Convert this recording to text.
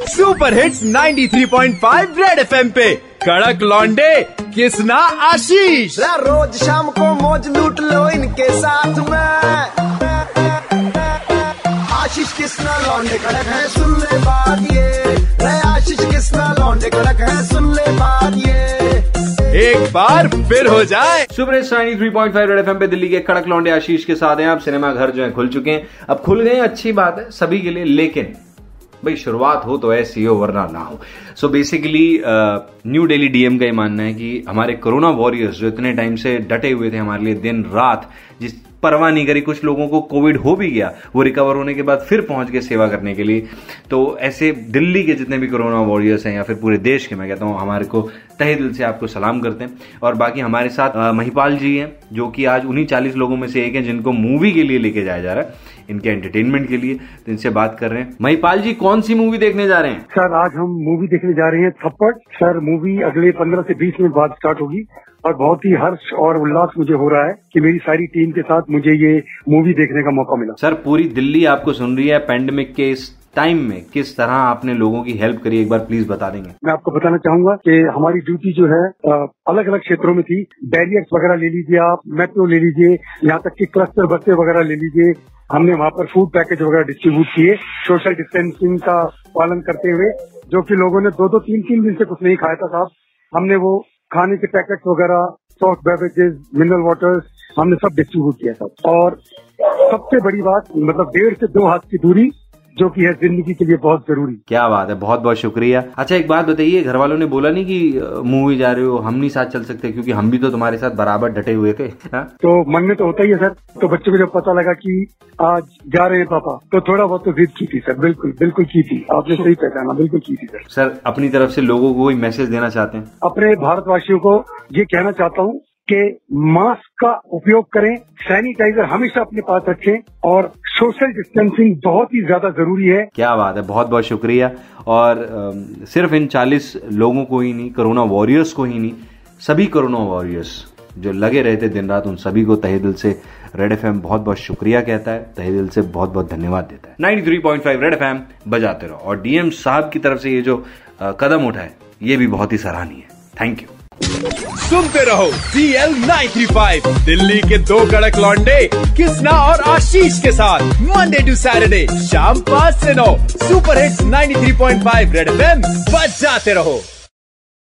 Super hits 93.5 red FM पे। कड़क लॉन्डे किसना आशीष। रोज शाम को मौज लूट लो इनके साथ में। आशीष किसना लौंडे कड़क है सुन ले बात ये। आशीष किसना लौंडे कड़क है सुन ले बात ये। एक बार फिर हो जाए। Super Saini three point five Red FM पे दिल्ली के कड़क लौंडे आशीष के साथ हैं। आप सिनेमा घर जो है खुल चुके हैं। अब खुल गए अच्छी बात है सभी के लिए लेकिन भाई, शुरुआत हो तो ऐसी हो, वरना ना हो। So basically new Delhi DM का ये मानना है कि हमारे कोरोना वॉरियर्स जो इतने टाइम से डटे हुए थे हमारे लिए दिन रात जिस परवाह नहीं करी, कुछ लोगों को कोविड हो भी गया, वो रिकवर होने के बाद फिर पहुँच गए सेवा करने के लिए। तो ऐसे दिल्ली के जितने भी कोरोना वॉरियर्स हैं या फिर पूरे देश के, मैं कहता हूँ, हमारे को तहे दिल से आपको सलाम करते हैं। और बाकी हमारे साथ महिपाल जी हैं, जो कि आज उन्हीं चालीस लोगों में से एक हैं जिनको मूवी के लिए लेके जाया जा रहा है, इनके एंटरटेनमेंट के लिए। तो इनसे बात कर रहे हैं। महिपाल जी, कौन सी मूवी देखने जा रहे हैं? सर, आज हम मूवी देखने जा रहे हैं थप्पड़। सर मूवी अगले पंद्रह से बीस मिनट बाद स्टार्ट होगी। और बहुत ही हर्ष और उल्लास मुझे हो रहा है कि मेरी सारी टीम के साथ मुझे ये मूवी देखने का मौका मिला। सर पूरी दिल्ली आपको सुन रही है पेंडेमिक के इस टाइम में किस तरह आपने लोगों की हेल्प करी एक बार प्लीज़ बता देंगे। मैं आपको बताना चाहूँगा कि हमारी ड्यूटी जो है अलग अलग क्षेत्रों में थी। बैरियर्स वगैरह ले लीजिए आप मेट्रो ले लीजिए यहाँ तक कि क्लस्टर बसें वगैरह ले लीजिए। हमने वहाँ पर फ़ूड पैकेज वगैरह डिस्ट्रीब्यूट किए सोशल डिस्टेंसिंग का पालन करते हुए जो कि लोगों ने दो दो तीन तीन दिन से कुछ नहीं खाया था साहब। हमने वो खाने के पैकेट वगैरह सॉफ्ट बेवरेजेस मिनरल वाटर्स हमने सब डिस्ट्रीब्यूट किया था। और सबसे बड़ी बात मतलब डेढ़ से दो हाथ की दूरी जो कि है ज़िंदगी के लिए बहुत ज़रूरी। क्या बात है बहुत बहुत शुक्रिया। अच्छा एक बात बताइए घर वालों ने बोला नहीं कि मूवी जा रहे हो हम नहीं साथ चल सकते क्योंकि हम भी तो तुम्हारे साथ बराबर डटे हुए थे हा? तो मन में तो होता ही है सर। तो बच्चों को जब पता लगा कि आज जा रहे हैं पापा तो थोड़ा बहुत तो जिद की थी सर। बिल्कुल बिल्कुल की थी। आपने सही पहचाना बिल्कुल की थी सर। सर अपनी तरफ़ से लोगों को मैसेज देना चाहते हैं? अपने भारतवासियों को ये कहना चाहता हूँ कि मास्क का उपयोग करें सैनिटाइजर हमेशा अपने पास रखें और सोशल डिस्टेंसिंग बहुत ही ज़्यादा ज़रूरी है। क्या बात है बहुत बहुत शुक्रिया। और आ, सिर्फ़ इन 40 लोगों को ही नहीं कोरोना वॉरियर्स को ही नहीं सभी कोरोना वॉरियर्स जो लगे रहे थे दिन रात उन सभी को तहे दिल से रेड एफ़ बहुत बहुत शुक्रिया कहता है तहे दिल से बहुत बहुत धन्यवाद देता है। 93.5 रेड एफएम बजाते रहो। और डीएम साहब की तरफ़ से ये जो कदम उठाए ये भी बहुत ही सराहनीय है। Thank you. सुनते रहो C L nine five Delhi के दो कड़क लॉन्डे कृष्णा और आशीष के साथ मंडे टू सैटरडे शाम पाँच से नौ सुपर हिट्स 93.5 रेड एफ़ बजाते रहो।